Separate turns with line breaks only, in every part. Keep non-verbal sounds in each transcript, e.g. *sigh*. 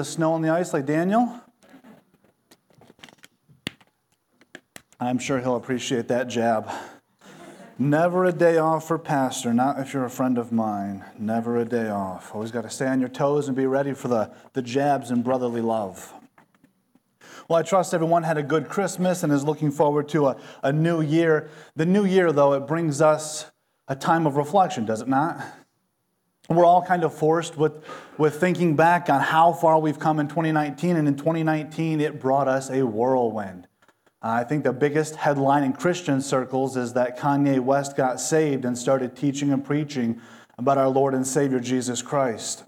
The snow and the ice like Daniel? I'm sure he'll appreciate that jab. Never a day off for pastor, not if you're a friend of mine. Never a day off. Always got to stay on your toes and be ready for the, the jabs and brotherly love. Well, I trust everyone had a good Christmas and is looking forward to a, a new year. The new year, though, it brings us a time of reflection, does it not? We're all kind of forced with, with thinking back on how far we've come in 2019, and in 2019, it brought us a whirlwind. I think the biggest headline in Christian circles is that Kanye West got saved and started teaching and preaching about our Lord and Savior Jesus Christ.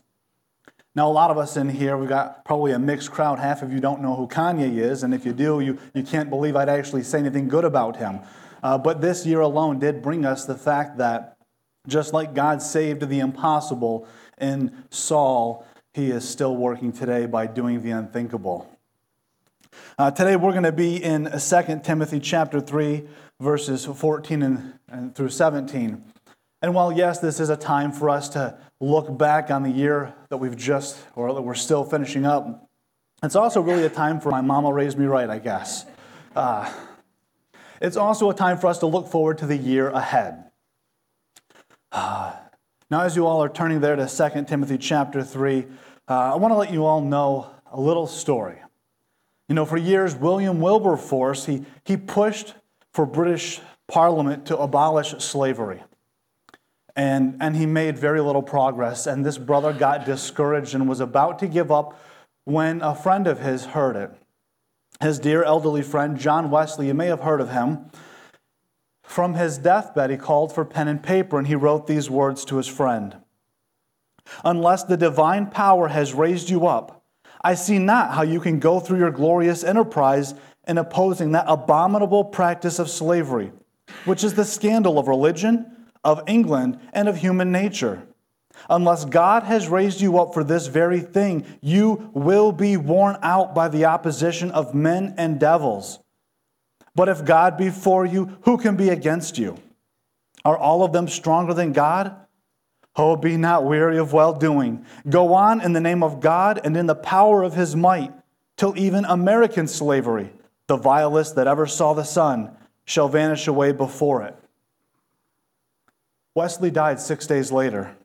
Now, a lot of us in here, we've got probably a mixed crowd. Half of you don't know who Kanye is, and if you do, you, you can't believe I'd actually say anything good about him. Uh, but this year alone did bring us the fact that just like God saved the impossible in Saul, he is still working today by doing the unthinkable. Uh, today we're going to be in 2 Timothy chapter 3, verses 14 and, and through 17. And while, yes, this is a time for us to look back on the year that we've just, or that we're still finishing up, it's also really a time for my mama raised me right, I guess. Uh, it's also a time for us to look forward to the year ahead. Now, as you all are turning there to 2 Timothy chapter 3, uh, I want to let you all know a little story. You know, for years, William Wilberforce, he, he pushed for British Parliament to abolish slavery. And, and he made very little progress. And this brother got discouraged and was about to give up when a friend of his heard it. His dear elderly friend, John Wesley, you may have heard of him. From his deathbed, he called for pen and paper and he wrote these words to his friend Unless the divine power has raised you up, I see not how you can go through your glorious enterprise in opposing that abominable practice of slavery, which is the scandal of religion, of England, and of human nature. Unless God has raised you up for this very thing, you will be worn out by the opposition of men and devils. But if God be for you, who can be against you? Are all of them stronger than God? Oh, be not weary of well doing. Go on in the name of God and in the power of his might, till even American slavery, the vilest that ever saw the sun, shall vanish away before it. Wesley died six days later.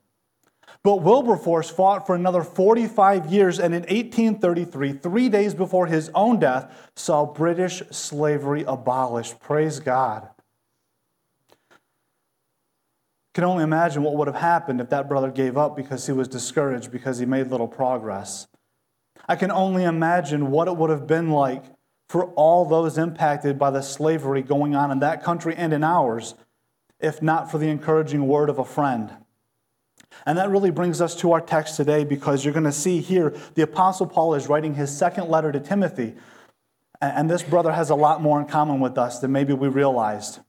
But Wilberforce fought for another 45 years, and in 1833, three days before his own death, saw British slavery abolished. Praise God can only imagine what would have happened if that brother gave up because he was discouraged because he made little progress. I can only imagine what it would have been like for all those impacted by the slavery going on in that country and in ours, if not for the encouraging word of a friend. And that really brings us to our text today because you're going to see here the Apostle Paul is writing his second letter to Timothy. And this brother has a lot more in common with us than maybe we realized.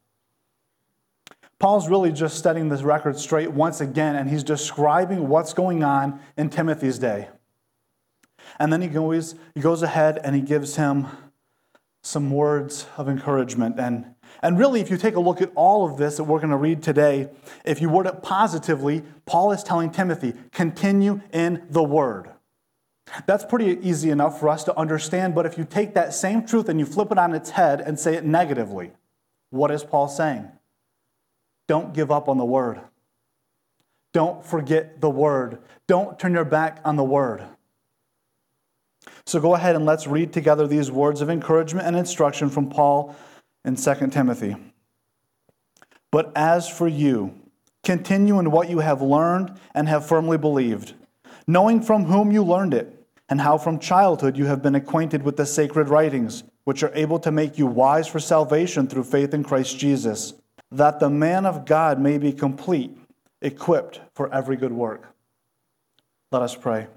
Paul's really just setting this record straight once again, and he's describing what's going on in Timothy's day. And then he goes, he goes ahead and he gives him some words of encouragement. And, and really, if you take a look at all of this that we're going to read today, if you word it positively, Paul is telling Timothy, continue in the word. That's pretty easy enough for us to understand, but if you take that same truth and you flip it on its head and say it negatively, what is Paul saying? Don't give up on the word. Don't forget the word. Don't turn your back on the word. So go ahead and let's read together these words of encouragement and instruction from Paul in 2 Timothy. But as for you, continue in what you have learned and have firmly believed, knowing from whom you learned it, and how from childhood you have been acquainted with the sacred writings, which are able to make you wise for salvation through faith in Christ Jesus that the man of God may be complete, equipped for every good work. Let us pray.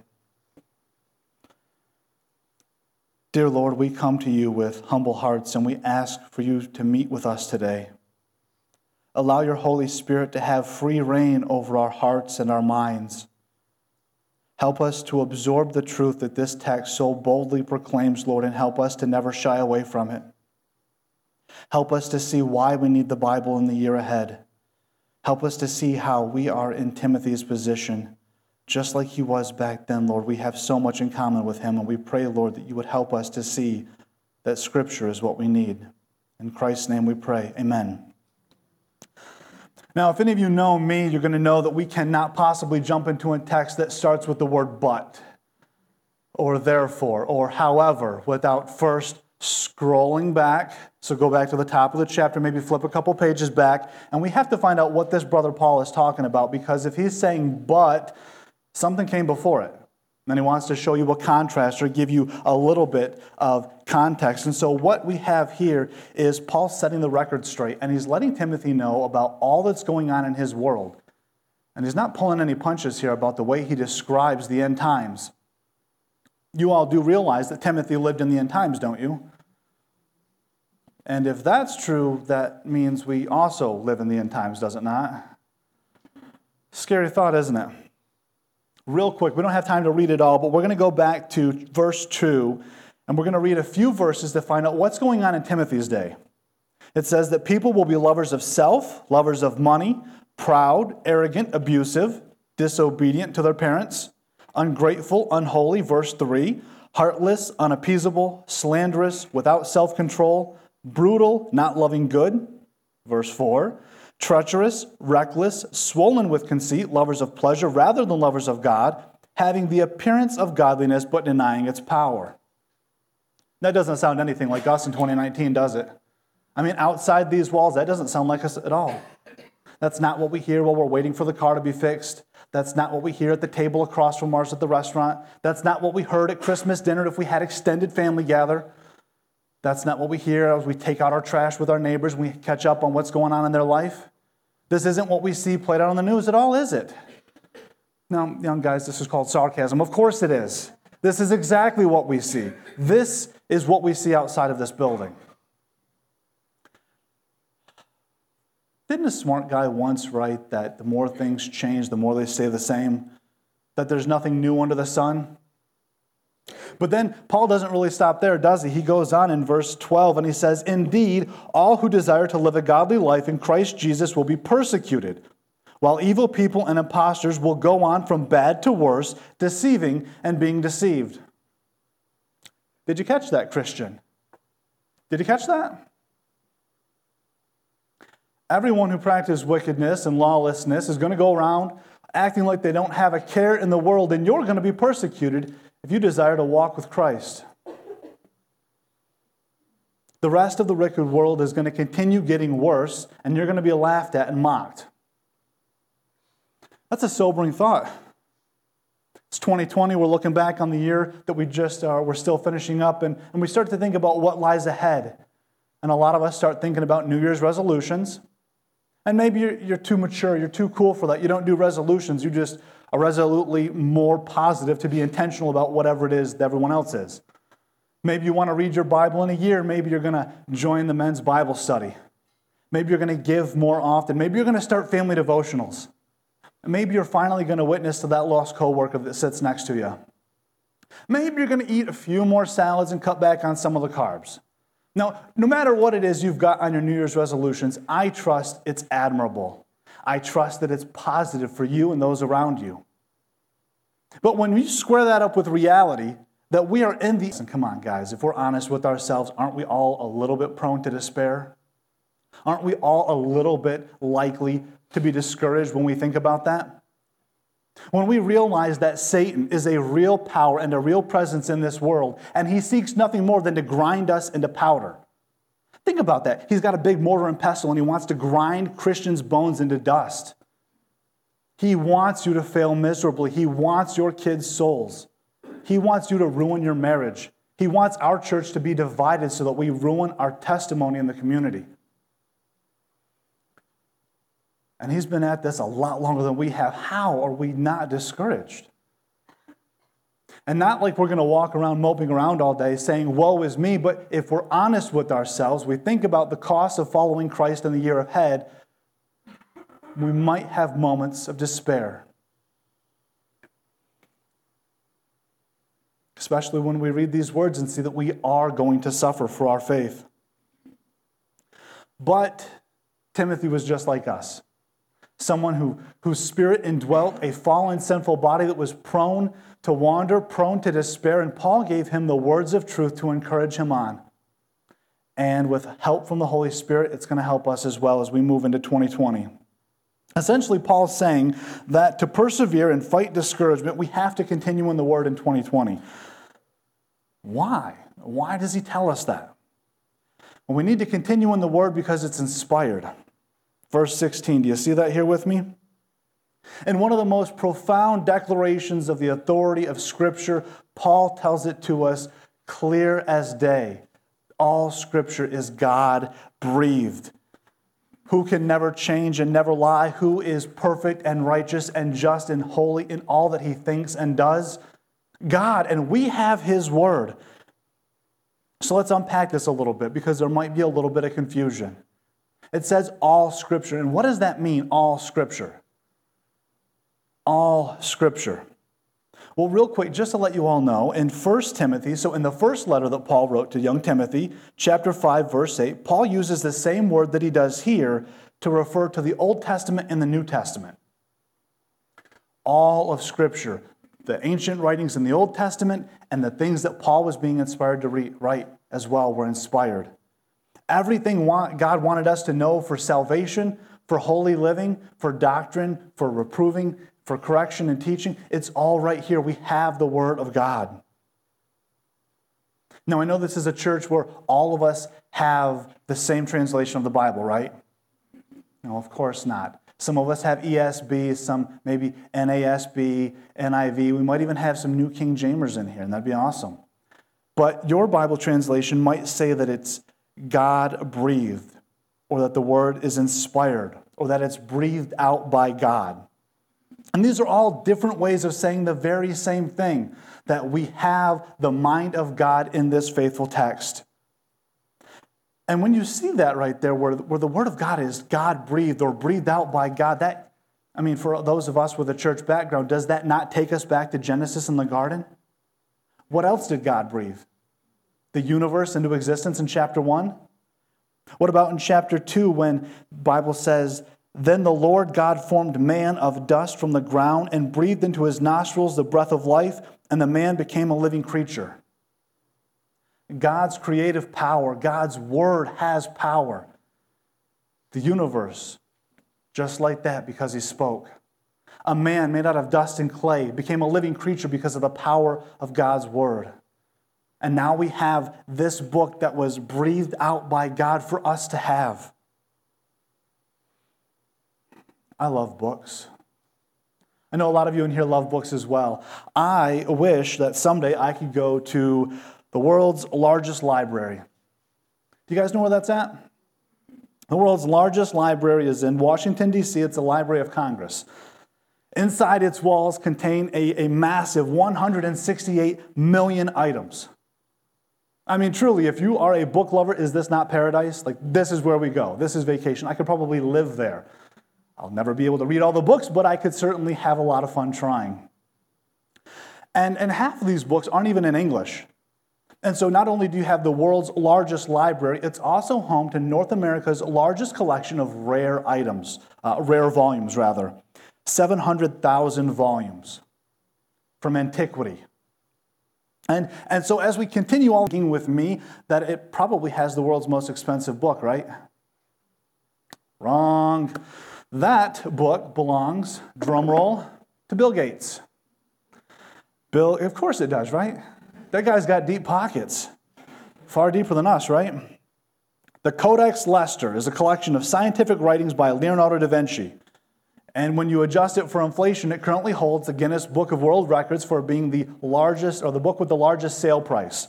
Dear Lord, we come to you with humble hearts and we ask for you to meet with us today. Allow your Holy Spirit to have free reign over our hearts and our minds. Help us to absorb the truth that this text so boldly proclaims, Lord, and help us to never shy away from it. Help us to see why we need the Bible in the year ahead. Help us to see how we are in Timothy's position just like he was back then, Lord. We have so much in common with him, and we pray, Lord, that you would help us to see that Scripture is what we need. In Christ's name we pray. Amen. Now, if any of you know me, you're going to know that we cannot possibly jump into a text that starts with the word but, or therefore, or however, without first scrolling back. So go back to the top of the chapter, maybe flip a couple pages back, and we have to find out what this brother Paul is talking about because if he's saying but, something came before it. And he wants to show you a contrast or give you a little bit of context. And so, what we have here is Paul setting the record straight, and he's letting Timothy know about all that's going on in his world. And he's not pulling any punches here about the way he describes the end times. You all do realize that Timothy lived in the end times, don't you? And if that's true, that means we also live in the end times, does it not? Scary thought, isn't it? Real quick, we don't have time to read it all, but we're going to go back to verse 2, and we're going to read a few verses to find out what's going on in Timothy's day. It says that people will be lovers of self, lovers of money, proud, arrogant, abusive, disobedient to their parents, ungrateful, unholy, verse 3, heartless, unappeasable, slanderous, without self control brutal, not loving good. Verse 4 treacherous, reckless, swollen with conceit, lovers of pleasure rather than lovers of God, having the appearance of godliness but denying its power. That doesn't sound anything like us in 2019, does it? I mean, outside these walls, that doesn't sound like us at all. That's not what we hear while we're waiting for the car to be fixed. That's not what we hear at the table across from ours at the restaurant. That's not what we heard at Christmas dinner if we had extended family gather. That's not what we hear as we take out our trash with our neighbors and we catch up on what's going on in their life. This isn't what we see played out on the news at all, is it? Now, young guys, this is called sarcasm. Of course it is. This is exactly what we see. This is what we see outside of this building. Didn't a smart guy once write that the more things change, the more they stay the same? That there's nothing new under the sun? But then Paul doesn't really stop there, does he? He goes on in verse 12 and he says, Indeed, all who desire to live a godly life in Christ Jesus will be persecuted, while evil people and impostors will go on from bad to worse, deceiving and being deceived. Did you catch that, Christian? Did you catch that? Everyone who practices wickedness and lawlessness is going to go around acting like they don't have a care in the world, and you're going to be persecuted if you desire to walk with Christ. The rest of the wicked world is going to continue getting worse, and you're going to be laughed at and mocked. That's a sobering thought. It's 2020. We're looking back on the year that we just uh, we're still finishing up, and, and we start to think about what lies ahead. And a lot of us start thinking about New Year's resolutions. And maybe you're, you're too mature, you're too cool for that. You don't do resolutions, you just are resolutely more positive to be intentional about whatever it is that everyone else is. Maybe you want to read your Bible in a year. Maybe you're going to join the men's Bible study. Maybe you're going to give more often. Maybe you're going to start family devotionals. Maybe you're finally going to witness to that lost coworker that sits next to you. Maybe you're going to eat a few more salads and cut back on some of the carbs. Now, no matter what it is you've got on your New Year's resolutions, I trust it's admirable. I trust that it's positive for you and those around you. But when you square that up with reality, that we are in the. And come on, guys, if we're honest with ourselves, aren't we all a little bit prone to despair? Aren't we all a little bit likely to be discouraged when we think about that? When we realize that Satan is a real power and a real presence in this world, and he seeks nothing more than to grind us into powder. Think about that. He's got a big mortar and pestle and he wants to grind Christians' bones into dust. He wants you to fail miserably. He wants your kids' souls. He wants you to ruin your marriage. He wants our church to be divided so that we ruin our testimony in the community. And he's been at this a lot longer than we have. How are we not discouraged? And not like we're going to walk around moping around all day saying, Woe is me, but if we're honest with ourselves, we think about the cost of following Christ in the year ahead, we might have moments of despair. Especially when we read these words and see that we are going to suffer for our faith. But Timothy was just like us. someone who, whose spirit indwelt a fallen, sinful body that was prone to wander, prone to despair. And Paul gave him the words of truth to encourage him on. And with help from the Holy Spirit, it's going to help us as well as we move into 2020. Essentially, Paul's saying that to persevere and fight discouragement, we have to continue in the Word in 2020. Why? Why does he tell us that? Well, we need to continue in the Word because it's inspired. Verse 16, do you see that here with me? In one of the most profound declarations of the authority of Scripture, Paul tells it to us clear as day. All Scripture is God breathed. Who can never change and never lie? Who is perfect and righteous and just and holy in all that he thinks and does? God, and we have his word. So let's unpack this a little bit because there might be a little bit of confusion. It says all scripture. And what does that mean, all scripture? All scripture. Well, real quick, just to let you all know, in 1 Timothy, so in the first letter that Paul wrote to young Timothy, chapter 5, verse 8, Paul uses the same word that he does here to refer to the Old Testament and the New Testament. All of Scripture, the ancient writings in the Old Testament and the things that Paul was being inspired to write as well were inspired. Everything God wanted us to know for salvation, for holy living, for doctrine, for reproving, for correction and teaching, it's all right here. We have the Word of God. Now, I know this is a church where all of us have the same translation of the Bible, right? No, of course not. Some of us have ESV, some maybe NASB, NIV. We might even have some New King Jamers in here, and that'd be awesome. But your Bible translation might say that it's God breathed, or that the word is inspired, or that it's breathed out by God. And these are all different ways of saying the very same thing that we have the mind of God in this faithful text. And when you see that right there, where, where the Word of God is God breathed or breathed out by God, that, I mean, for those of us with a church background, does that not take us back to Genesis in the garden? What else did God breathe? The universe into existence in chapter 1? What about in chapter 2 when Bible says then the Lord God formed man of dust from the ground and breathed into his nostrils the breath of life, and the man became a living creature. God's creative power, God's word has power. The universe, just like that, because he spoke. A man made out of dust and clay became a living creature because of the power of God's word. And now we have this book that was breathed out by God for us to have. I love books. I know a lot of you in here love books as well. I wish that someday I could go to the world's largest library. Do you guys know where that's at? The world's largest library is in Washington, D.C. It's the Library of Congress. Inside its walls contain a, a massive 168 million items. I mean, truly, if you are a book lover, is this not paradise? Like, this is where we go. This is vacation. I could probably live there. I'll never be able to read all the books, but I could certainly have a lot of fun trying. And, and half of these books aren't even in English. And so, not only do you have the world's largest library, it's also home to North America's largest collection of rare items, uh, rare volumes, rather 700,000 volumes from antiquity. And, and so, as we continue on with me, that it probably has the world's most expensive book, right? Wrong. That book belongs, drumroll, to Bill Gates. Bill, of course it does, right? That guy's got deep pockets, far deeper than us, right? The Codex Leicester is a collection of scientific writings by Leonardo da Vinci. And when you adjust it for inflation, it currently holds the Guinness Book of World Records for being the largest, or the book with the largest sale price.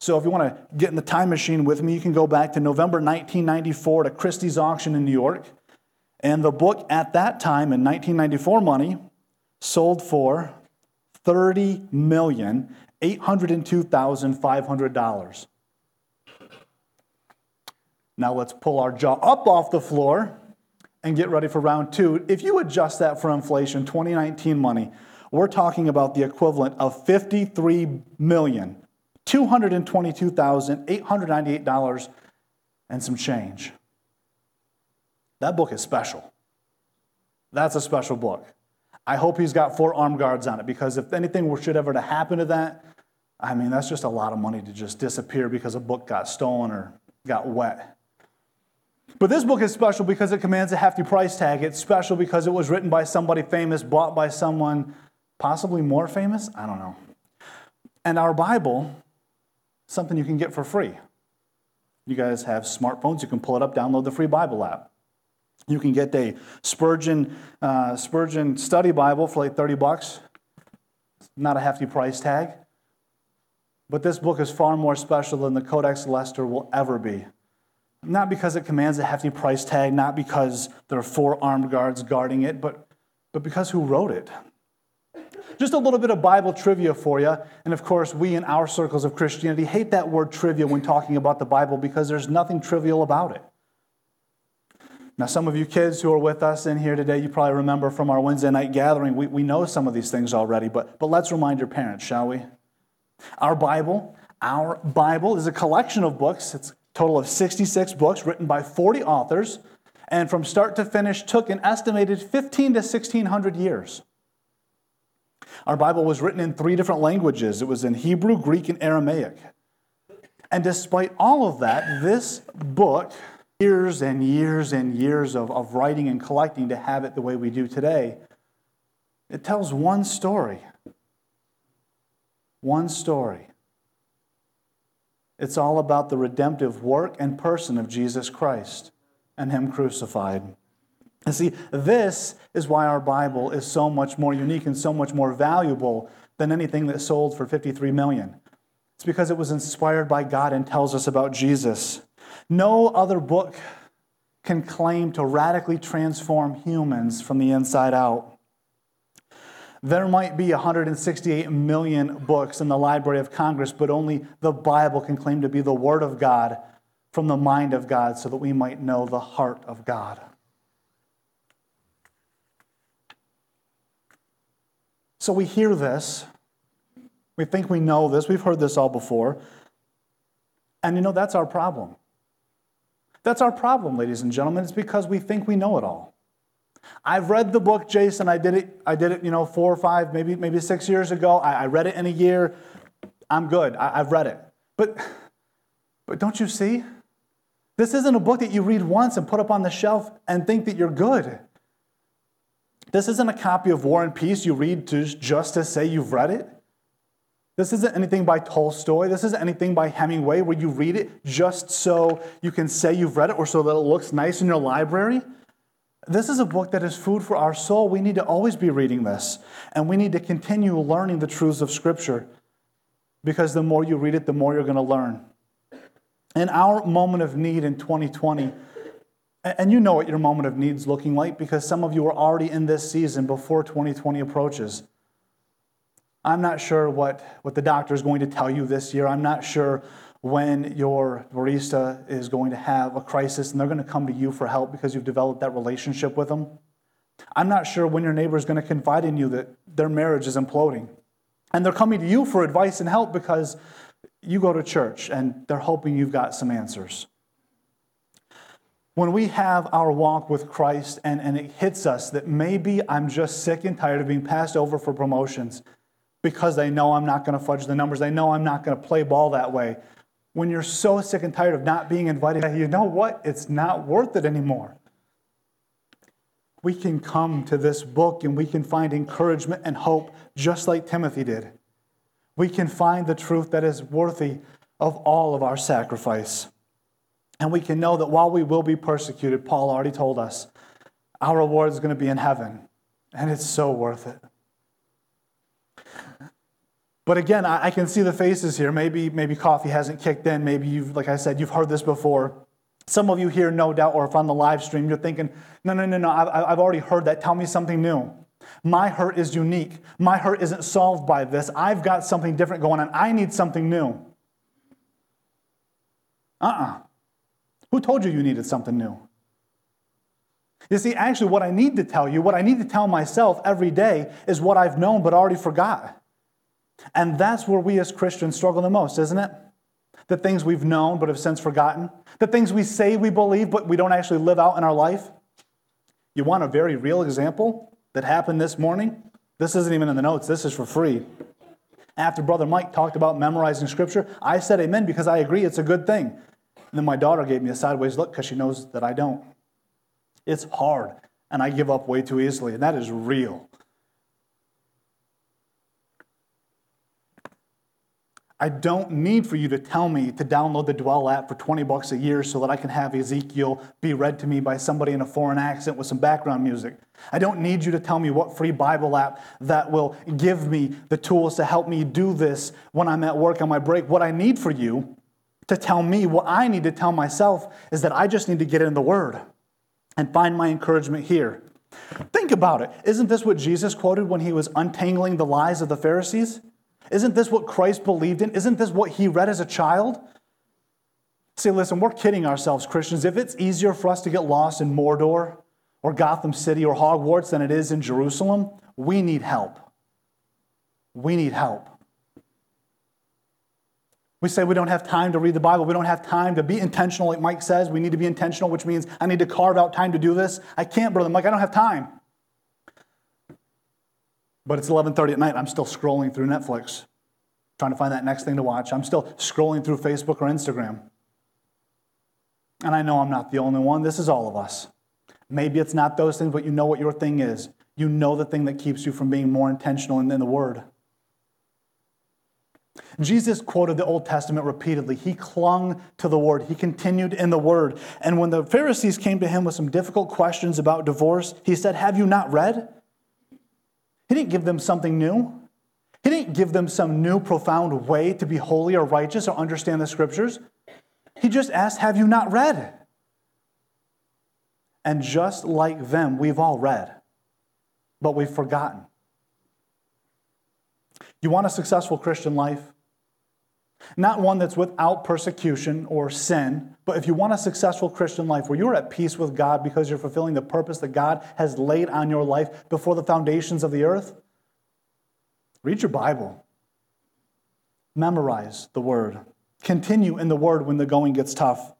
So if you want to get in the time machine with me, you can go back to November 1994 to Christie's auction in New York. And the book at that time in 1994 money sold for $30,802,500. Now let's pull our jaw up off the floor and get ready for round two. If you adjust that for inflation, 2019 money, we're talking about the equivalent of $53,222,898 and some change. That book is special. That's a special book. I hope he's got four armed guards on it because if anything should ever to happen to that, I mean, that's just a lot of money to just disappear because a book got stolen or got wet. But this book is special because it commands a hefty price tag. It's special because it was written by somebody famous, bought by someone possibly more famous. I don't know. And our Bible, something you can get for free. You guys have smartphones, you can pull it up, download the free Bible app. You can get a Spurgeon, uh, Spurgeon study Bible for like 30 bucks. Not a hefty price tag. But this book is far more special than the Codex Leicester will ever be. Not because it commands a hefty price tag, not because there are four armed guards guarding it, but, but because who wrote it? Just a little bit of Bible trivia for you. And of course, we in our circles of Christianity hate that word trivia when talking about the Bible because there's nothing trivial about it. Now, some of you kids who are with us in here today, you probably remember from our Wednesday night gathering, we, we know some of these things already, but, but let's remind your parents, shall we? Our Bible, our Bible is a collection of books. It's a total of 66 books written by 40 authors, and from start to finish took an estimated 15 to 1600 years. Our Bible was written in three different languages it was in Hebrew, Greek, and Aramaic. And despite all of that, this book, years and years and years of, of writing and collecting to have it the way we do today, it tells one story. One story. It's all about the redemptive work and person of Jesus Christ and Him crucified. And see, this is why our Bible is so much more unique and so much more valuable than anything that sold for 53 million. It's because it was inspired by God and tells us about Jesus. No other book can claim to radically transform humans from the inside out. There might be 168 million books in the Library of Congress, but only the Bible can claim to be the Word of God from the mind of God so that we might know the heart of God. So we hear this. We think we know this. We've heard this all before. And you know, that's our problem. That's our problem, ladies and gentlemen. It's because we think we know it all. I've read the book, Jason. I did it, I did it, you know, four or five, maybe, maybe six years ago. I, I read it in a year. I'm good. I, I've read it. But, but don't you see? This isn't a book that you read once and put up on the shelf and think that you're good. This isn't a copy of War and Peace you read to just to say you've read it. This isn't anything by Tolstoy. This isn't anything by Hemingway where you read it just so you can say you've read it or so that it looks nice in your library. This is a book that is food for our soul. We need to always be reading this, and we need to continue learning the truths of Scripture because the more you read it, the more you're going to learn. In our moment of need in 2020, and you know what your moment of need is looking like because some of you are already in this season before 2020 approaches. I'm not sure what, what the doctor is going to tell you this year. I'm not sure when your barista is going to have a crisis and they're going to come to you for help because you've developed that relationship with them. I'm not sure when your neighbor is going to confide in you that their marriage is imploding. And they're coming to you for advice and help because you go to church and they're hoping you've got some answers. When we have our walk with Christ and, and it hits us that maybe I'm just sick and tired of being passed over for promotions because they know I'm not going to fudge the numbers, they know I'm not going to play ball that way. When you're so sick and tired of not being invited, you know what? It's not worth it anymore. We can come to this book and we can find encouragement and hope just like Timothy did. We can find the truth that is worthy of all of our sacrifice. And we can know that while we will be persecuted, Paul already told us, our reward is going to be in heaven. And it's so worth it. But again, I, can see the faces here. Maybe, maybe coffee hasn't kicked in. Maybe you've, like I said, you've heard this before. Some of you here, no doubt, or if on the live stream, you're thinking, no, no, no, no, I've, I've already heard that. Tell me something new. My hurt is unique. My hurt isn't solved by this. I've got something different going on. I need something new. Uh uh-uh. uh Who told you you needed something new? You see, actually, what I need to tell you, what I need to tell myself every day is what I've known but already forgot. And that's where we as Christians struggle the most, isn't it? The things we've known but have since forgotten, the things we say we believe but we don't actually live out in our life. You want a very real example that happened this morning? This isn't even in the notes, this is for free. After Brother Mike talked about memorizing scripture, I said amen because I agree it's a good thing. And then my daughter gave me a sideways look because she knows that I don't. It's hard, and I give up way too easily, and that is real. I don't need for you to tell me to download the Dwell app for 20 bucks a year so that I can have Ezekiel be read to me by somebody in a foreign accent with some background music. I don't need you to tell me what free Bible app that will give me the tools to help me do this when I'm at work on my break. What I need for you to tell me, what I need to tell myself, is that I just need to get in the Word and find my encouragement here. Think about it. Isn't this what Jesus quoted when he was untangling the lies of the Pharisees? Isn't this what Christ believed in? Isn't this what he read as a child? See, listen, we're kidding ourselves, Christians. If it's easier for us to get lost in Mordor or Gotham City or Hogwarts than it is in Jerusalem, we need help. We need help. We say we don't have time to read the Bible. We don't have time to be intentional, like Mike says. We need to be intentional, which means I need to carve out time to do this. I can't, brother Mike. I don't have time. But it's 11:30 at night. I'm still scrolling through Netflix, trying to find that next thing to watch. I'm still scrolling through Facebook or Instagram. And I know I'm not the only one. This is all of us. Maybe it's not those things, but you know what your thing is. You know the thing that keeps you from being more intentional in, the Word. Jesus quoted the Old Testament repeatedly. He clung to the Word, he continued in the Word. And when the Pharisees came to him with some difficult questions about divorce, he said, Have you not read? He didn't give them something new. He didn't give them some new, profound way to be holy or righteous or understand the scriptures. He just asked, Have you not read? And just like them, we've all read, but we've forgotten. You want a successful Christian life? Not one that's without persecution or sin, but if you want a successful Christian life where you're at peace with God because you're fulfilling the purpose that God has laid on your life before the foundations of the earth, read your Bible. Memorize the Word. Continue in the Word when the going gets tough.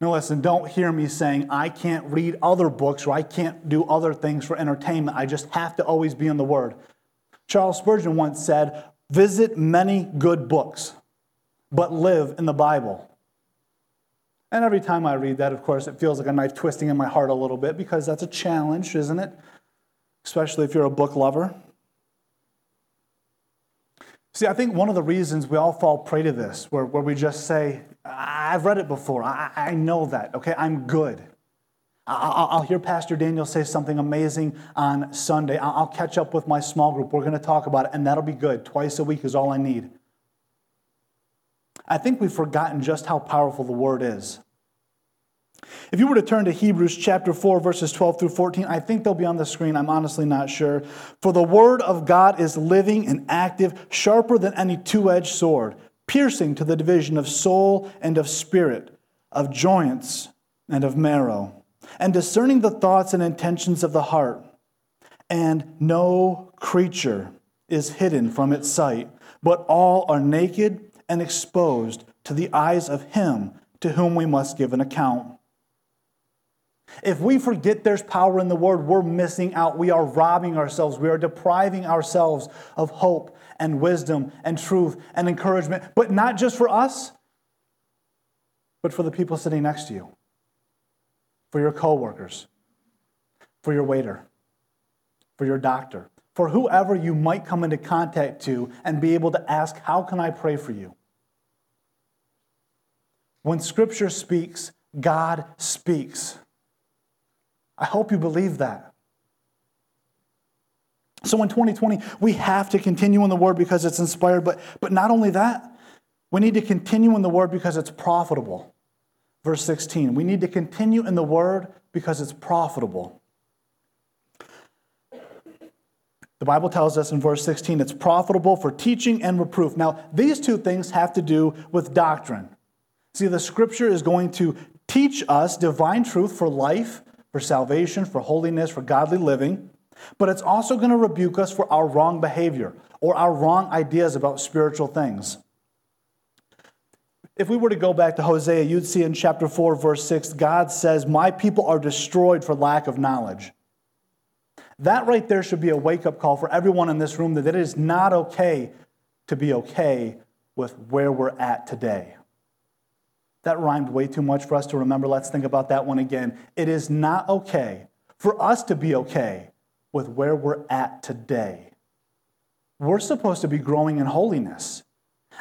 Now, listen, don't hear me saying I can't read other books or I can't do other things for entertainment. I just have to always be in the Word. Charles Spurgeon once said, Visit many good books, but live in the Bible. And every time I read that, of course, it feels like a knife twisting in my heart a little bit because that's a challenge, isn't it? Especially if you're a book lover. See, I think one of the reasons we all fall prey to this, where, where we just say, I've read it before, I, I know that, okay, I'm good. I'll hear Pastor Daniel say something amazing on Sunday. I'll catch up with my small group. We're going to talk about it, and that'll be good. Twice a week is all I need. I think we've forgotten just how powerful the word is. If you were to turn to Hebrews chapter 4, verses 12 through 14, I think they'll be on the screen. I'm honestly not sure. For the word of God is living and active, sharper than any two edged sword, piercing to the division of soul and of spirit, of joints and of marrow and discerning the thoughts and intentions of the heart. And no creature is hidden from its sight, but all are naked and exposed to the eyes of Him to whom we must give an account. If we forget there's power in the Word, we're missing out. We are robbing ourselves. We are depriving ourselves of hope and wisdom and truth and encouragement, but not just for us, but for the people sitting next to you for your coworkers, for your waiter, for your doctor, for whoever you might come into contact to and be able to ask, How can I pray for you? When Scripture speaks, God speaks. I hope you believe that. So in 2020, we have to continue in the Word because it's inspired, but, but not only that, we need to continue in the Word because it's profitable. Verse 16, we need to continue in the word because it's profitable. The Bible tells us in verse 16 it's profitable for teaching and reproof. Now, these two things have to do with doctrine. See, the scripture is going to teach us divine truth for life, for salvation, for holiness, for godly living, but it's also going to rebuke us for our wrong behavior or our wrong ideas about spiritual things. If we were to go back to Hosea, you'd see in chapter 4, verse 6, God says, My people are destroyed for lack of knowledge. That right there should be a wake up call for everyone in this room that it is not okay to be okay with where we're at today. That rhymed way too much for us to remember. Let's think about that one again. It is not okay for us to be okay with where we're at today. We're supposed to be growing in holiness.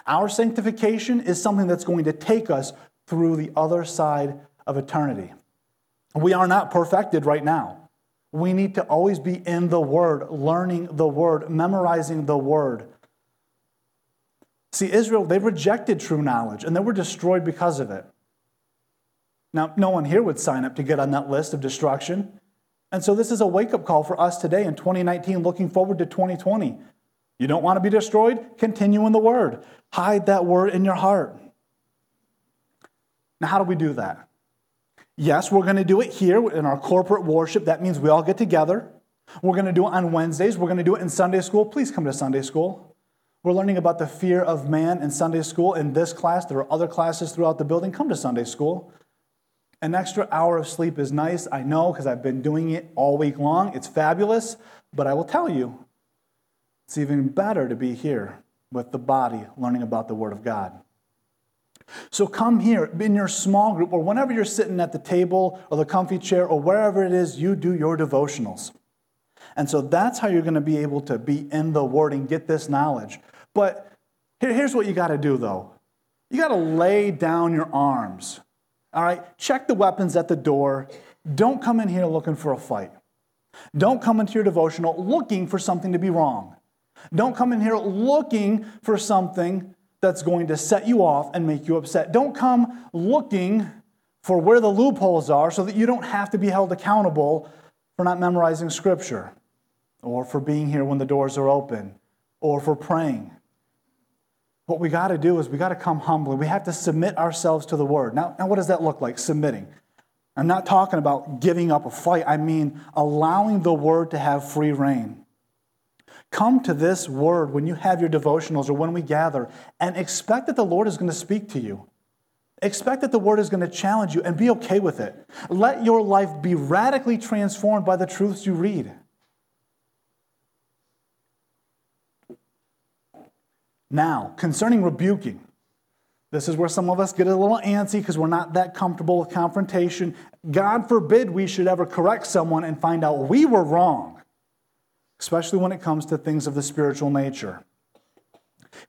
Our sanctification is something that's going to take us through the other side of eternity. We are not perfected right now. We need to always be in the Word, learning the Word, memorizing the Word. See, Israel, they rejected true knowledge and they were destroyed because of it. Now, no one here would sign up to get on that list of destruction. And so, this is a wake up call for us today in 2019, looking forward to 2020. You don't want to be destroyed? Continue in the Word. Hide that Word in your heart. Now, how do we do that? Yes, we're going to do it here in our corporate worship. That means we all get together. We're going to do it on Wednesdays. We're going to do it in Sunday school. Please come to Sunday school. We're learning about the fear of man in Sunday school in this class. There are other classes throughout the building. Come to Sunday school. An extra hour of sleep is nice, I know, because I've been doing it all week long. It's fabulous, but I will tell you, it's even better to be here with the body learning about the Word of God. So come here in your small group or whenever you're sitting at the table or the comfy chair or wherever it is you do your devotionals. And so that's how you're going to be able to be in the Word and get this knowledge. But here's what you got to do though you got to lay down your arms. All right? Check the weapons at the door. Don't come in here looking for a fight. Don't come into your devotional looking for something to be wrong. Don't come in here looking for something that's going to set you off and make you upset. Don't come looking for where the loopholes are so that you don't have to be held accountable for not memorizing scripture or for being here when the doors are open or for praying. What we got to do is we got to come humbly. We have to submit ourselves to the word. Now, now, what does that look like? Submitting. I'm not talking about giving up a fight. I mean allowing the word to have free reign. Come to this word when you have your devotionals or when we gather and expect that the Lord is going to speak to you. Expect that the word is going to challenge you and be okay with it. Let your life be radically transformed by the truths you read. Now, concerning rebuking, this is where some of us get a little antsy because we're not that comfortable with confrontation. God forbid we should ever correct someone and find out we were wrong especially when it comes to things of the spiritual nature.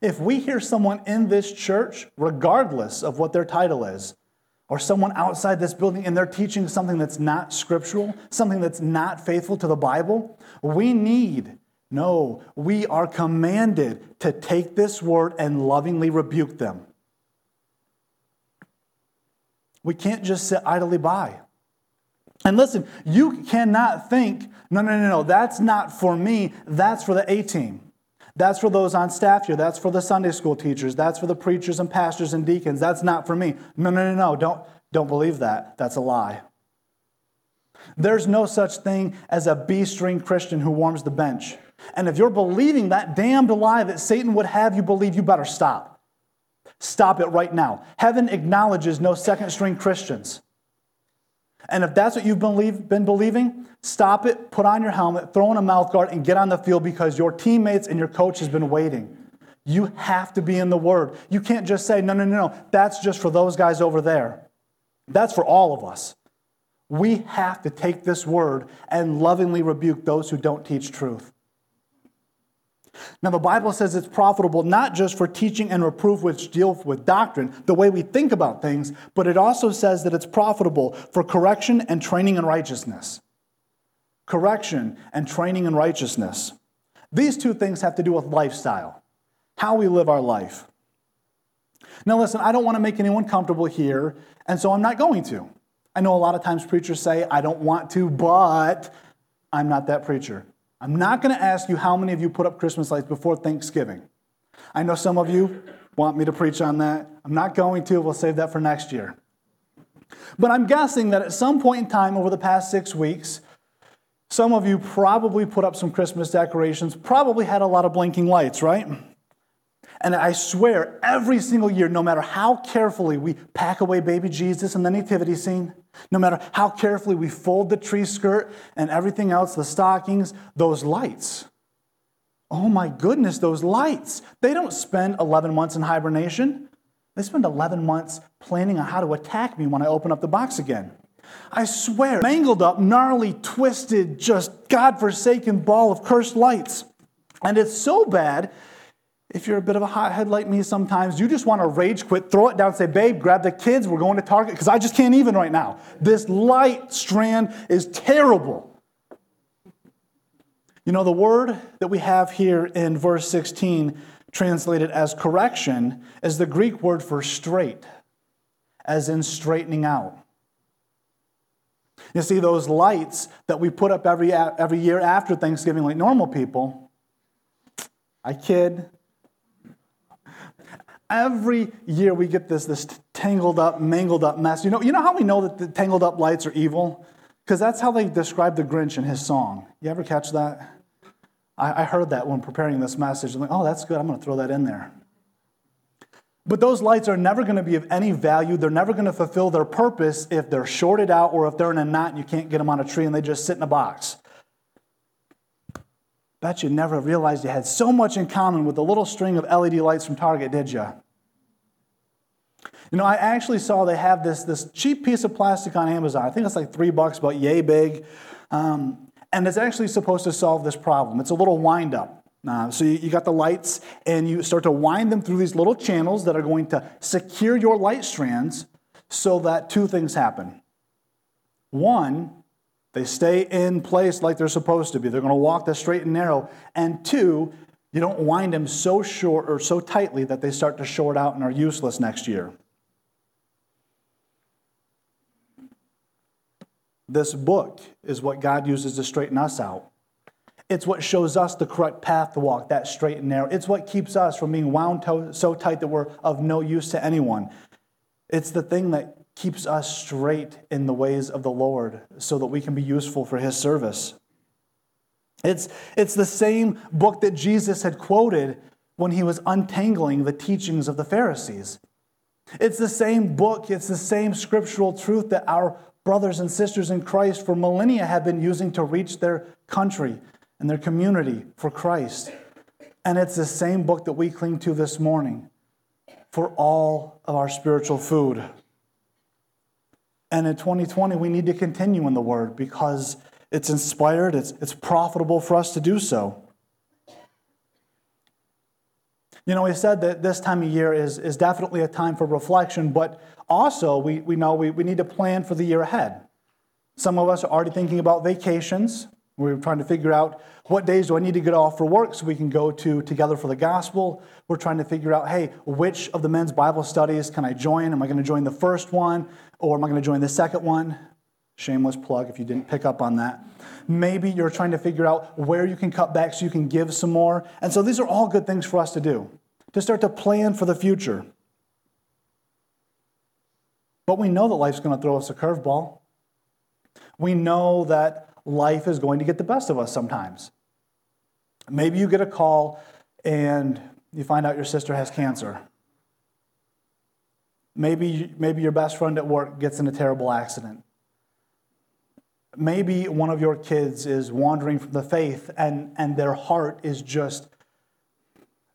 If we hear someone in this church, regardless of what their title is, or someone outside this building and they're teaching something that's not scriptural, something that's not faithful to the Bible, we need, no, we are commanded to take this word and lovingly rebuke them. We can't just sit idly by. And listen, you cannot think, no, no, no, no, that's not for me, that's for the A team. That's for those on staff here. That's for the Sunday school teachers. That's for the preachers and pastors and deacons. That's not for me. No, no, no, no. Don't, don't believe that. That's a lie. There's no such thing as a B string Christian who warms the bench. And if you're believing that damned lie that Satan would have you believe, you better stop. Stop it right now. Heaven acknowledges no second string Christians. And if that's what you've been believing, stop it, put on your helmet, throw in a mouth guard, and get on the field because your teammates and your coach has been waiting. You have to be in the Word. You can't just say, no, no, no, no, that's just for those guys over there. That's for all of us. We have to take this Word and lovingly rebuke those who don't teach truth. Now, the Bible says it's profitable not just for teaching and reproof, which deal with doctrine, the way we think about things, but it also says that it's profitable for correction and training in righteousness. Correction and training in righteousness. These two things have to do with lifestyle, how we live our life. Now, listen, I don't want to make anyone comfortable here, and so I'm not going to. I know a lot of times preachers say, I don't want to, but I'm not that preacher. I'm not going to ask you how many of you put up Christmas lights before Thanksgiving. I know some of you want me to preach on that. I'm not going to. We'll save that for next year. But I'm guessing that at some point in time over the past six weeks, some of you probably put up some Christmas decorations, probably had a lot of blinking lights, right? And I swear, every single year, no matter how carefully we pack away baby Jesus in the nativity scene, no matter how carefully we fold the tree skirt and everything else, the stockings, those lights. Oh my goodness, those lights. They don't spend 11 months in hibernation. They spend 11 months planning on how to attack me when I open up the box again. I swear, mangled up, gnarly, twisted, just God-forsaken ball of cursed lights. And it's so bad if you're a bit of a hothead like me sometimes, you just want to rage quit, throw it down, say, babe, grab the kids, we're going to Target, because I just can't even right now. This light strand is terrible. You know, the word that we have here in verse 16, translated as correction, is the Greek word for straight, as in straightening out. You see, those lights that we put up every, every year after Thanksgiving, like normal people, I kid, Every year we get this, this tangled up, mangled up mess. You know, you know how we know that the tangled up lights are evil? Because that's how they describe the Grinch in his song. You ever catch that? I, I heard that when preparing this message. I'm like, oh, that's good. I'm going to throw that in there. But those lights are never going to be of any value. They're never going to fulfill their purpose if they're shorted out or if they're in a knot and you can't get them on a tree and they just sit in a box. Bet you never realized you had so much in common with the little string of LED lights from Target, did you? You know, I actually saw they have this, this cheap piece of plastic on Amazon. I think it's like three bucks, but yay big. Um, and it's actually supposed to solve this problem. It's a little wind up. Uh, so you, you got the lights, and you start to wind them through these little channels that are going to secure your light strands so that two things happen. One, they stay in place like they're supposed to be. They're going to walk the straight and narrow. And two, you don't wind them so short or so tightly that they start to short out and are useless next year. This book is what God uses to straighten us out. It's what shows us the correct path to walk, that straight and narrow. It's what keeps us from being wound so tight that we're of no use to anyone. It's the thing that keeps us straight in the ways of the Lord so that we can be useful for his service. It's, it's the same book that Jesus had quoted when he was untangling the teachings of the Pharisees. It's the same book, it's the same scriptural truth that our brothers and sisters in Christ for millennia have been using to reach their country and their community for Christ. And it's the same book that we cling to this morning for all of our spiritual food. And in 2020, we need to continue in the Word because it's inspired, it's, it's profitable for us to do so. You know, we said that this time of year is, is definitely a time for reflection, but also we, we know we, we need to plan for the year ahead. Some of us are already thinking about vacations. We're trying to figure out what days do I need to get off for work so we can go to Together for the Gospel. We're trying to figure out, hey, which of the men's Bible studies can I join? Am I going to join the first one or am I going to join the second one? Shameless plug if you didn't pick up on that. Maybe you're trying to figure out where you can cut back so you can give some more. And so these are all good things for us to do, to start to plan for the future. But we know that life's going to throw us a curveball. We know that life is going to get the best of us sometimes. Maybe you get a call and you find out your sister has cancer. Maybe, maybe your best friend at work gets in a terrible accident. Maybe one of your kids is wandering from the faith and, and their heart is just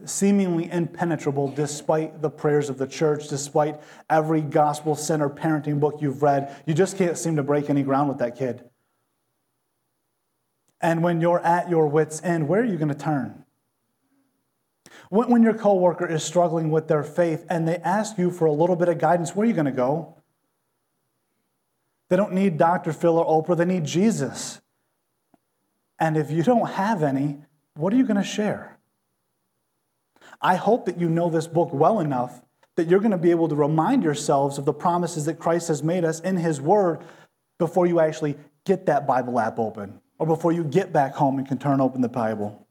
seemingly impenetrable despite the prayers of the church, despite every gospel centered parenting book you've read. You just can't seem to break any ground with that kid. And when you're at your wits' end, where are you going to turn? When your coworker is struggling with their faith and they ask you for a little bit of guidance, where are you going to go? They don't need Dr. Phil or Oprah, they need Jesus. And if you don't have any, what are you going to share? I hope that you know this book well enough that you're going to be able to remind yourselves of the promises that Christ has made us in His Word before you actually get that Bible app open or before you get back home and can turn open the Bible.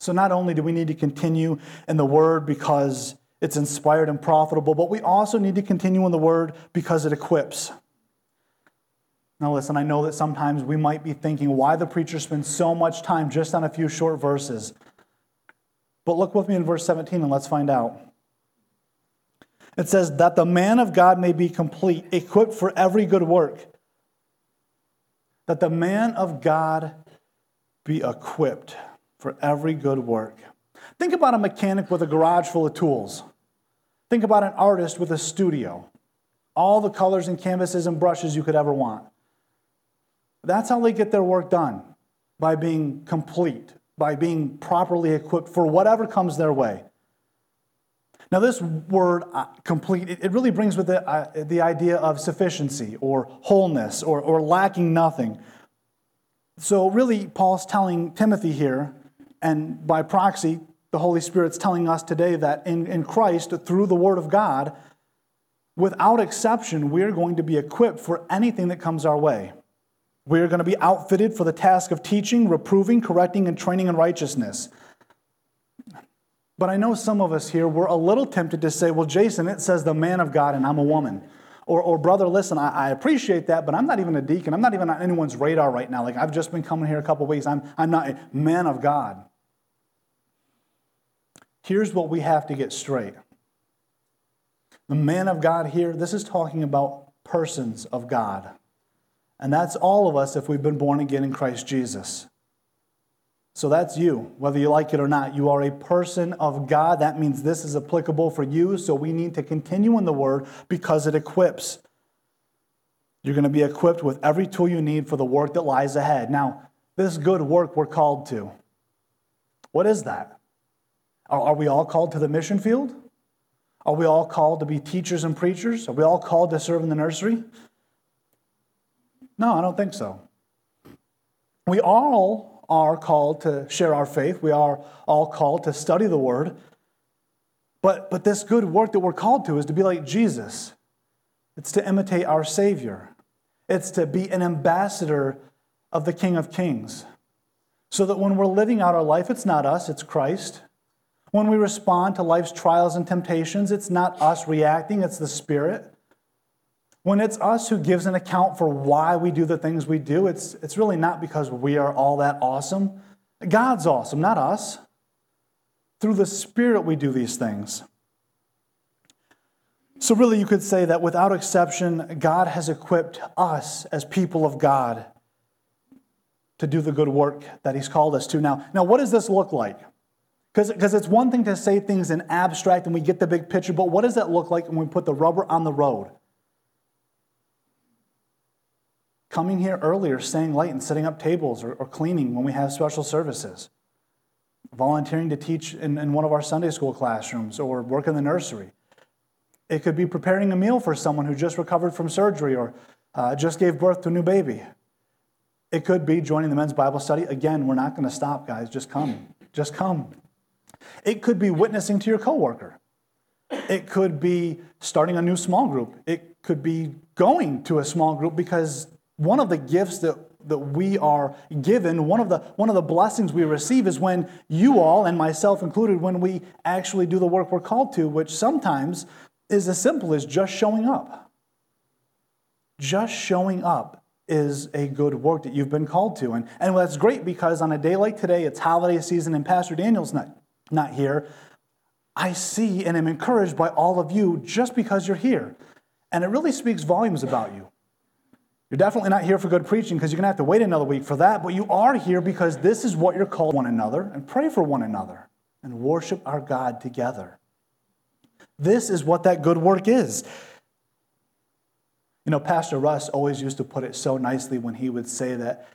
So, not only do we need to continue in the Word because it's inspired and profitable, but we also need to continue in the Word because it equips. Now, listen, I know that sometimes we might be thinking why the preacher spends so much time just on a few short verses. But look with me in verse 17 and let's find out. It says, That the man of God may be complete, equipped for every good work. That the man of God be equipped for every good work. Think about a mechanic with a garage full of tools. Think about an artist with a studio, all the colors and canvases and brushes you could ever want. That's how they get their work done by being complete, by being properly equipped for whatever comes their way. Now, this word uh, complete, it really brings with it uh, the idea of sufficiency or wholeness or, or lacking nothing. So, really, Paul's telling Timothy here, and by proxy, the Holy Spirit's telling us today that in, in Christ, through the Word of God, without exception, we're going to be equipped for anything that comes our way. We are going to be outfitted for the task of teaching, reproving, correcting, and training in righteousness. But I know some of us here, we're a little tempted to say, well, Jason, it says the man of God and I'm a woman. Or, or brother, listen, I, I appreciate that, but I'm not even a deacon. I'm not even on anyone's radar right now. Like, I've just been coming here a couple weeks. I'm, I'm not a man of God. Here's what we have to get straight the man of God here, this is talking about persons of God. And that's all of us if we've been born again in Christ Jesus. So that's you. Whether you like it or not, you are a person of God. That means this is applicable for you. So we need to continue in the word because it equips. You're going to be equipped with every tool you need for the work that lies ahead. Now, this good work we're called to. What is that? Are we all called to the mission field? Are we all called to be teachers and preachers? Are we all called to serve in the nursery? No, I don't think so. We all are called to share our faith. We are all called to study the word. But, but this good work that we're called to is to be like Jesus. It's to imitate our Savior. It's to be an ambassador of the King of Kings. So that when we're living out our life, it's not us, it's Christ. When we respond to life's trials and temptations, it's not us reacting, it's the Spirit. When it's us who gives an account for why we do the things we do, it's, it's really not because we are all that awesome. God's awesome, not us. Through the Spirit, we do these things. So, really, you could say that without exception, God has equipped us as people of God to do the good work that He's called us to. Now, now what does this look like? Because it's one thing to say things in abstract and we get the big picture, but what does that look like when we put the rubber on the road? Coming here earlier, staying late, and setting up tables or, or cleaning when we have special services, volunteering to teach in, in one of our Sunday school classrooms or work in the nursery. It could be preparing a meal for someone who just recovered from surgery or uh, just gave birth to a new baby. It could be joining the men's Bible study. Again, we're not going to stop, guys. Just come. Just come. It could be witnessing to your coworker. It could be starting a new small group. It could be going to a small group because one of the gifts that, that we are given, one of, the, one of the blessings we receive is when you all, and myself included, when we actually do the work we're called to, which sometimes is as simple as just showing up. Just showing up is a good work that you've been called to. And, and that's great because on a day like today, it's holiday season and Pastor Daniel's not, not here. I see and am encouraged by all of you just because you're here. And it really speaks volumes about you. You're definitely not here for good preaching because you're going to have to wait another week for that, but you are here because this is what you're called one another and pray for one another and worship our God together. This is what that good work is. You know, Pastor Russ always used to put it so nicely when he would say that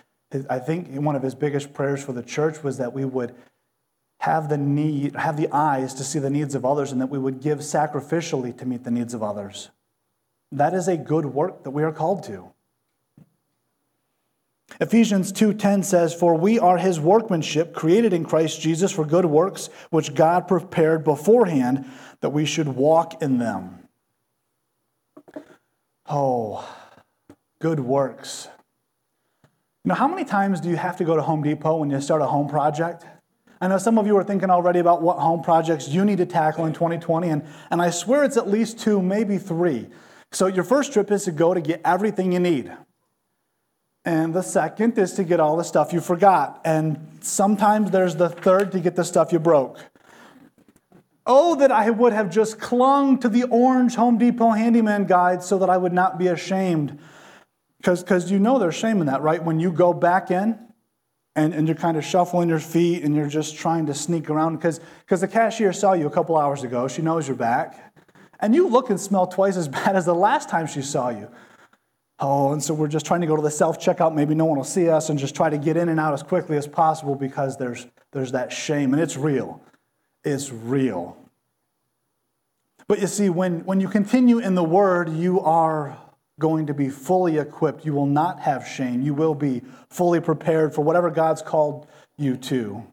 I think one of his biggest prayers for the church was that we would have the need, have the eyes to see the needs of others, and that we would give sacrificially to meet the needs of others. That is a good work that we are called to. Ephesians 2:10 says, "For we are his workmanship, created in Christ Jesus for good works, which God prepared beforehand that we should walk in them." Oh, good works. You know, how many times do you have to go to Home Depot when you start a home project? I know some of you are thinking already about what home projects you need to tackle in 2020, and, and I swear it's at least two, maybe three. So, your first trip is to go to get everything you need And the second is to get all the stuff you forgot. And sometimes there's the third to get the stuff you broke. Oh, that I would have just clung to the orange Home Depot handyman guide so that I would not be ashamed. Because you know there's shame in that, right? When you go back in and, and you're kind of shuffling your feet and you're just trying to sneak around because the cashier saw you a couple hours ago. She knows you're back. And you look and smell twice as *laughs* bad as the last time she saw you. Oh, and so we're just trying to go to the self checkout. Maybe no one will see us and just try to get in and out as quickly as possible because there's, there's that shame, and it's real. It's real. But you see, when, when you continue in the Word, you are going to be fully equipped. You will not have shame. You will be fully prepared for whatever God's called you to.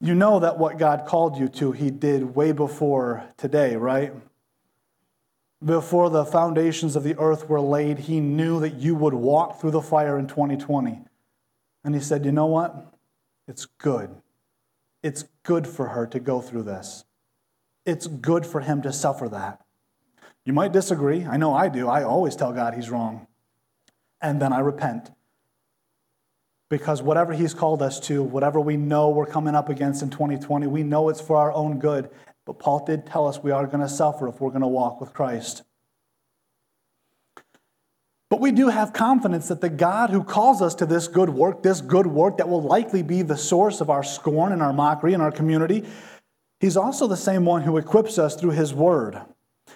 You know that what God called you to, He did way before today, right? Before the foundations of the earth were laid, He knew that you would walk through the fire in 2020. And He said, You know what? It's good. It's good for her to go through this. It's good for him to suffer that. You might disagree. I know I do. I always tell God he's wrong. And then I repent. Because whatever he's called us to, whatever we know we're coming up against in 2020, we know it's for our own good. But Paul did tell us we are going to suffer if we're going to walk with Christ. But we do have confidence that the God who calls us to this good work, this good work that will likely be the source of our scorn and our mockery in our community, he's also the same one who equips us through his word.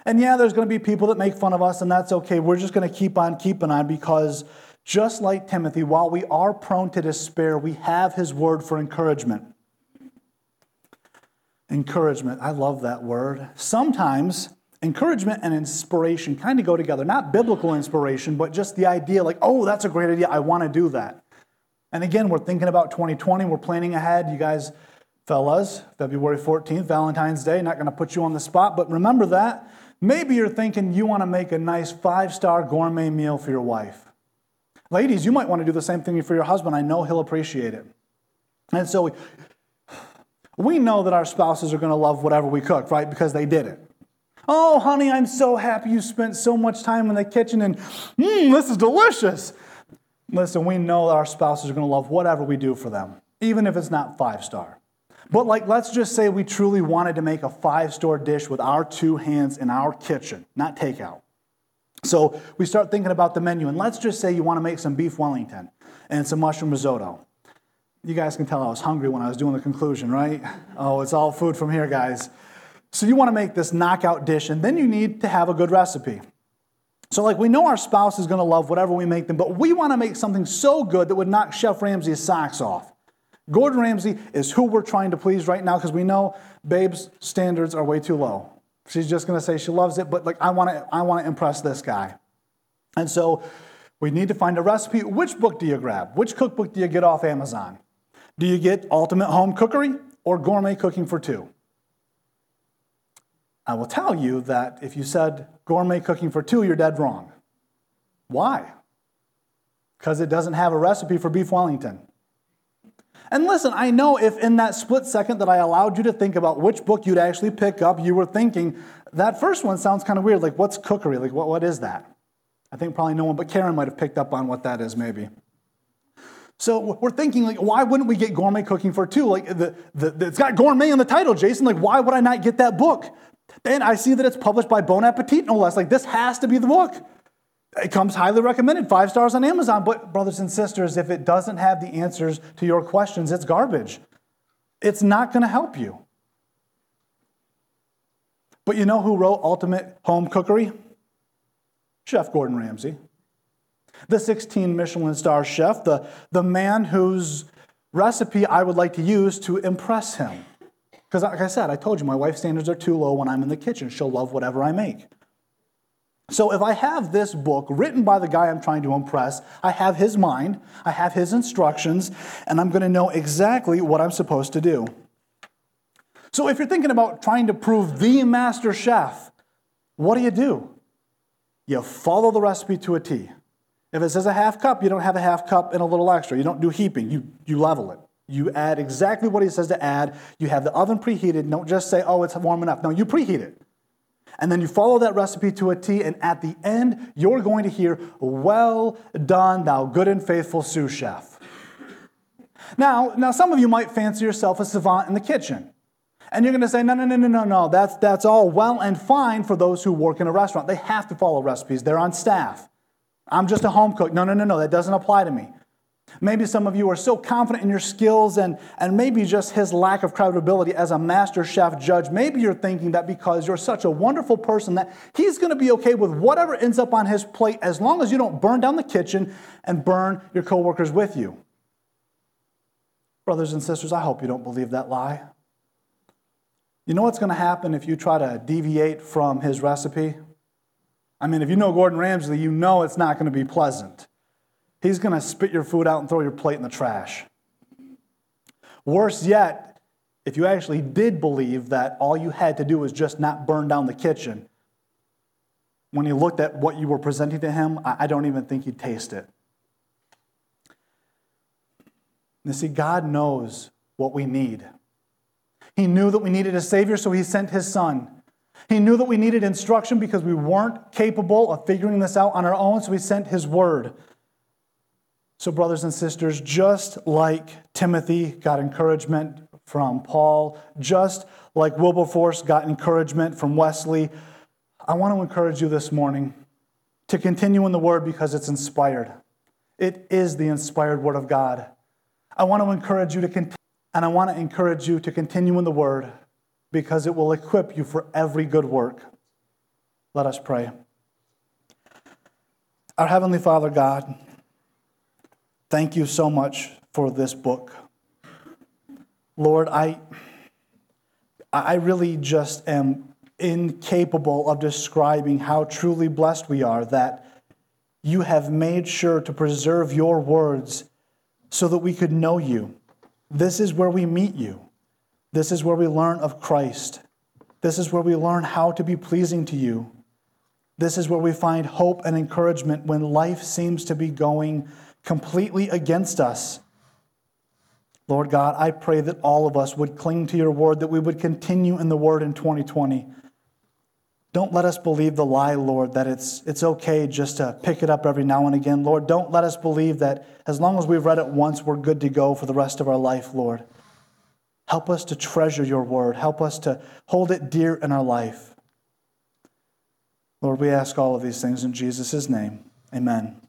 And yeah, there's going to be people that make fun of us, and that's okay. We're just going to keep on keeping on because just like Timothy, while we are prone to despair, we have his word for encouragement. Encouragement, I love that word. Sometimes encouragement and inspiration kind of go together. Not biblical inspiration, but just the idea like, oh, that's a great idea. I want to do that. And again, we're thinking about 2020. We're planning ahead. You guys, fellas, February 14th, Valentine's Day, not going to put you on the spot, but remember that. Maybe you're thinking you want to make a nice five star gourmet meal for your wife. Ladies, you might want to do the same thing for your husband. I know he'll appreciate it. And so we know that our spouses are going to love whatever we cook, right? Because they did it. Oh, honey, I'm so happy you spent so much time in the kitchen and, mmm, this is delicious. Listen, we know that our spouses are going to love whatever we do for them, even if it's not five star. But, like, let's just say we truly wanted to make a five star dish with our two hands in our kitchen, not takeout. So we start thinking about the menu, and let's just say you want to make some beef Wellington and some mushroom risotto. You guys can tell I was hungry when I was doing the conclusion, right? Oh, it's all food from here, guys. So you want to make this knockout dish, and then you need to have a good recipe. So, like, we know our spouse is going to love whatever we make them, but we want to make something so good that would knock Chef Ramsay's socks off. Gordon Ramsay is who we're trying to please right now because we know Babe's standards are way too low. She's just going to say she loves it, but like I want to I want to impress this guy. And so we need to find a recipe. Which book do you grab? Which cookbook do you get off Amazon? Do you get Ultimate Home Cookery or Gourmet Cooking for Two? I will tell you that if you said gourmet cooking for two, you're dead wrong. Why? Because it doesn't have a recipe for beef Wellington. And listen, I know if in that split second that I allowed you to think about which book you'd actually pick up, you were thinking, that first one sounds kind of weird. Like, what's cookery? Like, what, what is that? I think probably no one but Karen might have picked up on what that is, maybe. So we're thinking, like, why wouldn't we get gourmet cooking for two? Like, the, the, the, it's got gourmet in the title, Jason. Like, why would I not get that book? And I see that it's published by Bon Appetit, no less. Like, this has to be the book. It comes highly recommended, five stars on Amazon. But, brothers and sisters, if it doesn't have the answers to your questions, it's garbage. It's not going to help you. But you know who wrote Ultimate Home Cookery? Chef Gordon Ramsay. The 16 Michelin star chef, the, the man whose recipe I would like to use to impress him. Because, like I said, I told you my wife's standards are too low when I'm in the kitchen. She'll love whatever I make. So, if I have this book written by the guy I'm trying to impress, I have his mind, I have his instructions, and I'm going to know exactly what I'm supposed to do. So, if you're thinking about trying to prove the master chef, what do you do? You follow the recipe to a T. If it says a half cup, you don't have a half cup and a little extra. You don't do heaping, you, you level it. You add exactly what he says to add. You have the oven preheated. Don't just say, oh, it's warm enough. No, you preheat it. And then you follow that recipe to a T, and at the end, you're going to hear, Well done, thou good and faithful sous chef. Now, now some of you might fancy yourself a savant in the kitchen. And you're going to say, no, no, no, no, no, no. That's, that's all well and fine for those who work in a restaurant. They have to follow recipes, they're on staff. I'm just a home cook. No, no, no, no. That doesn't apply to me. Maybe some of you are so confident in your skills and, and maybe just his lack of credibility as a master chef judge. Maybe you're thinking that because you're such a wonderful person that he's going to be okay with whatever ends up on his plate as long as you don't burn down the kitchen and burn your coworkers with you. Brothers and sisters, I hope you don't believe that lie. You know what's going to happen if you try to deviate from his recipe? I mean, if you know Gordon Ramsay, you know it's not going to be pleasant. He's going to spit your food out and throw your plate in the trash. Worse yet, if you actually did believe that all you had to do was just not burn down the kitchen, when he looked at what you were presenting to him, I don't even think he'd taste it. You see, God knows what we need. He knew that we needed a Savior, so He sent His Son. He knew that we needed instruction because we weren't capable of figuring this out on our own, so He sent His Word. So, brothers and sisters, just like Timothy got encouragement from Paul, just like Wilberforce got encouragement from Wesley, I want to encourage you this morning to continue in the Word because it's inspired. It is the inspired Word of God. I want to encourage you to continue. And I want to encourage you to continue in the word because it will equip you for every good work. Let us pray. Our Heavenly Father God, thank you so much for this book. Lord, I, I really just am incapable of describing how truly blessed we are that you have made sure to preserve your words so that we could know you this is where we meet you. This is where we learn of Christ. This is where we learn how to be pleasing to you. This is where we find hope and encouragement when life seems to be going completely against us. Lord God, I pray that all of us would cling to your word, that we would continue in the word in 2020. Don't let us believe the lie, Lord, that it's, it's okay just to pick it up every now and again. Lord, don't let us believe that as long as we've read it once, we're good to go for the rest of our life, Lord. Help us to treasure your word. Help us to hold it dear in our life. Lord, we ask all of these things in Jesus' name. Amen.